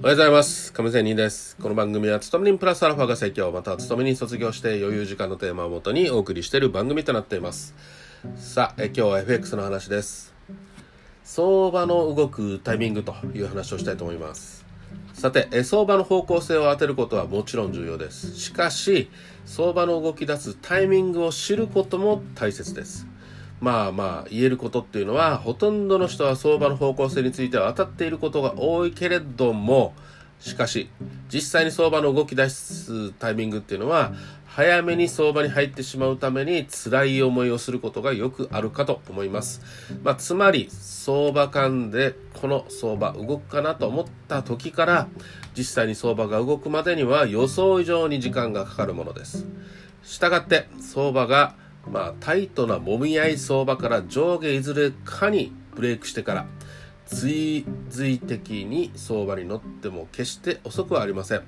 おはようございます。亀仙人です。この番組は、勤め人プラスアルファが最強、または勤め人卒業して余裕時間のテーマをもとにお送りしている番組となっています。さあ、え今日は FX の話です。相場の動くタイミングという話をしたいと思います。さて、相場の方向性を当てることはもちろん重要です。しかし、相場の動き出すタイミングを知ることも大切です。まあまあ言えることっていうのはほとんどの人は相場の方向性については当たっていることが多いけれどもしかし実際に相場の動き出すタイミングっていうのは早めに相場に入ってしまうために辛い思いをすることがよくあるかと思います、まあ、つまり相場間でこの相場動くかなと思った時から実際に相場が動くまでには予想以上に時間がかかるものです。したがって相場がまあ、タイトな揉み合い相場から上下いずれかにブレイクしてから追随的に相場に乗っても決して遅くはありません。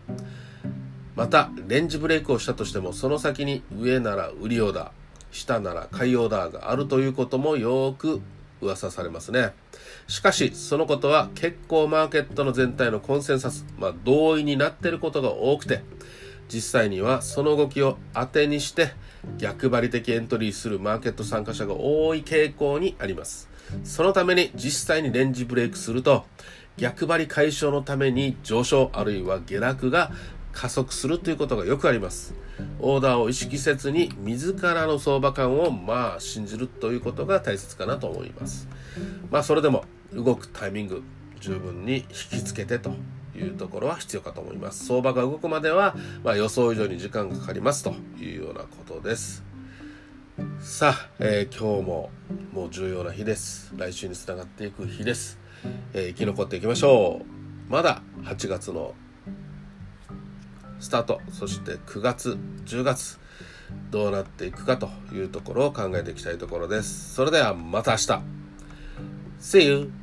またレンジブレイクをしたとしてもその先に上なら売りオーダー下なら買いオーダーがあるということもよく噂されますね。しかしそのことは結構マーケットの全体のコンセンサス、まあ、同意になっていることが多くて実際にはその動きを当てにして逆張り的エントリーするマーケット参加者が多い傾向にあります。そのために実際にレンジブレイクすると逆張り解消のために上昇あるいは下落が加速するということがよくあります。オーダーを意識せずに自らの相場感をまあ信じるということが大切かなと思います。まあそれでも動くタイミング十分に引きつけてと。いうところは必要かと思います。相場が動くまでは、まあ、予想以上に時間がかかります。というようなことです。さあ、えー今日ももう重要な日です。来週につながっていく日です、えー生き残っていきましょう。まだ8月のスタート。そして9月10月どうなっていくかというところを考えていきたいところです。それではまた明日。See you!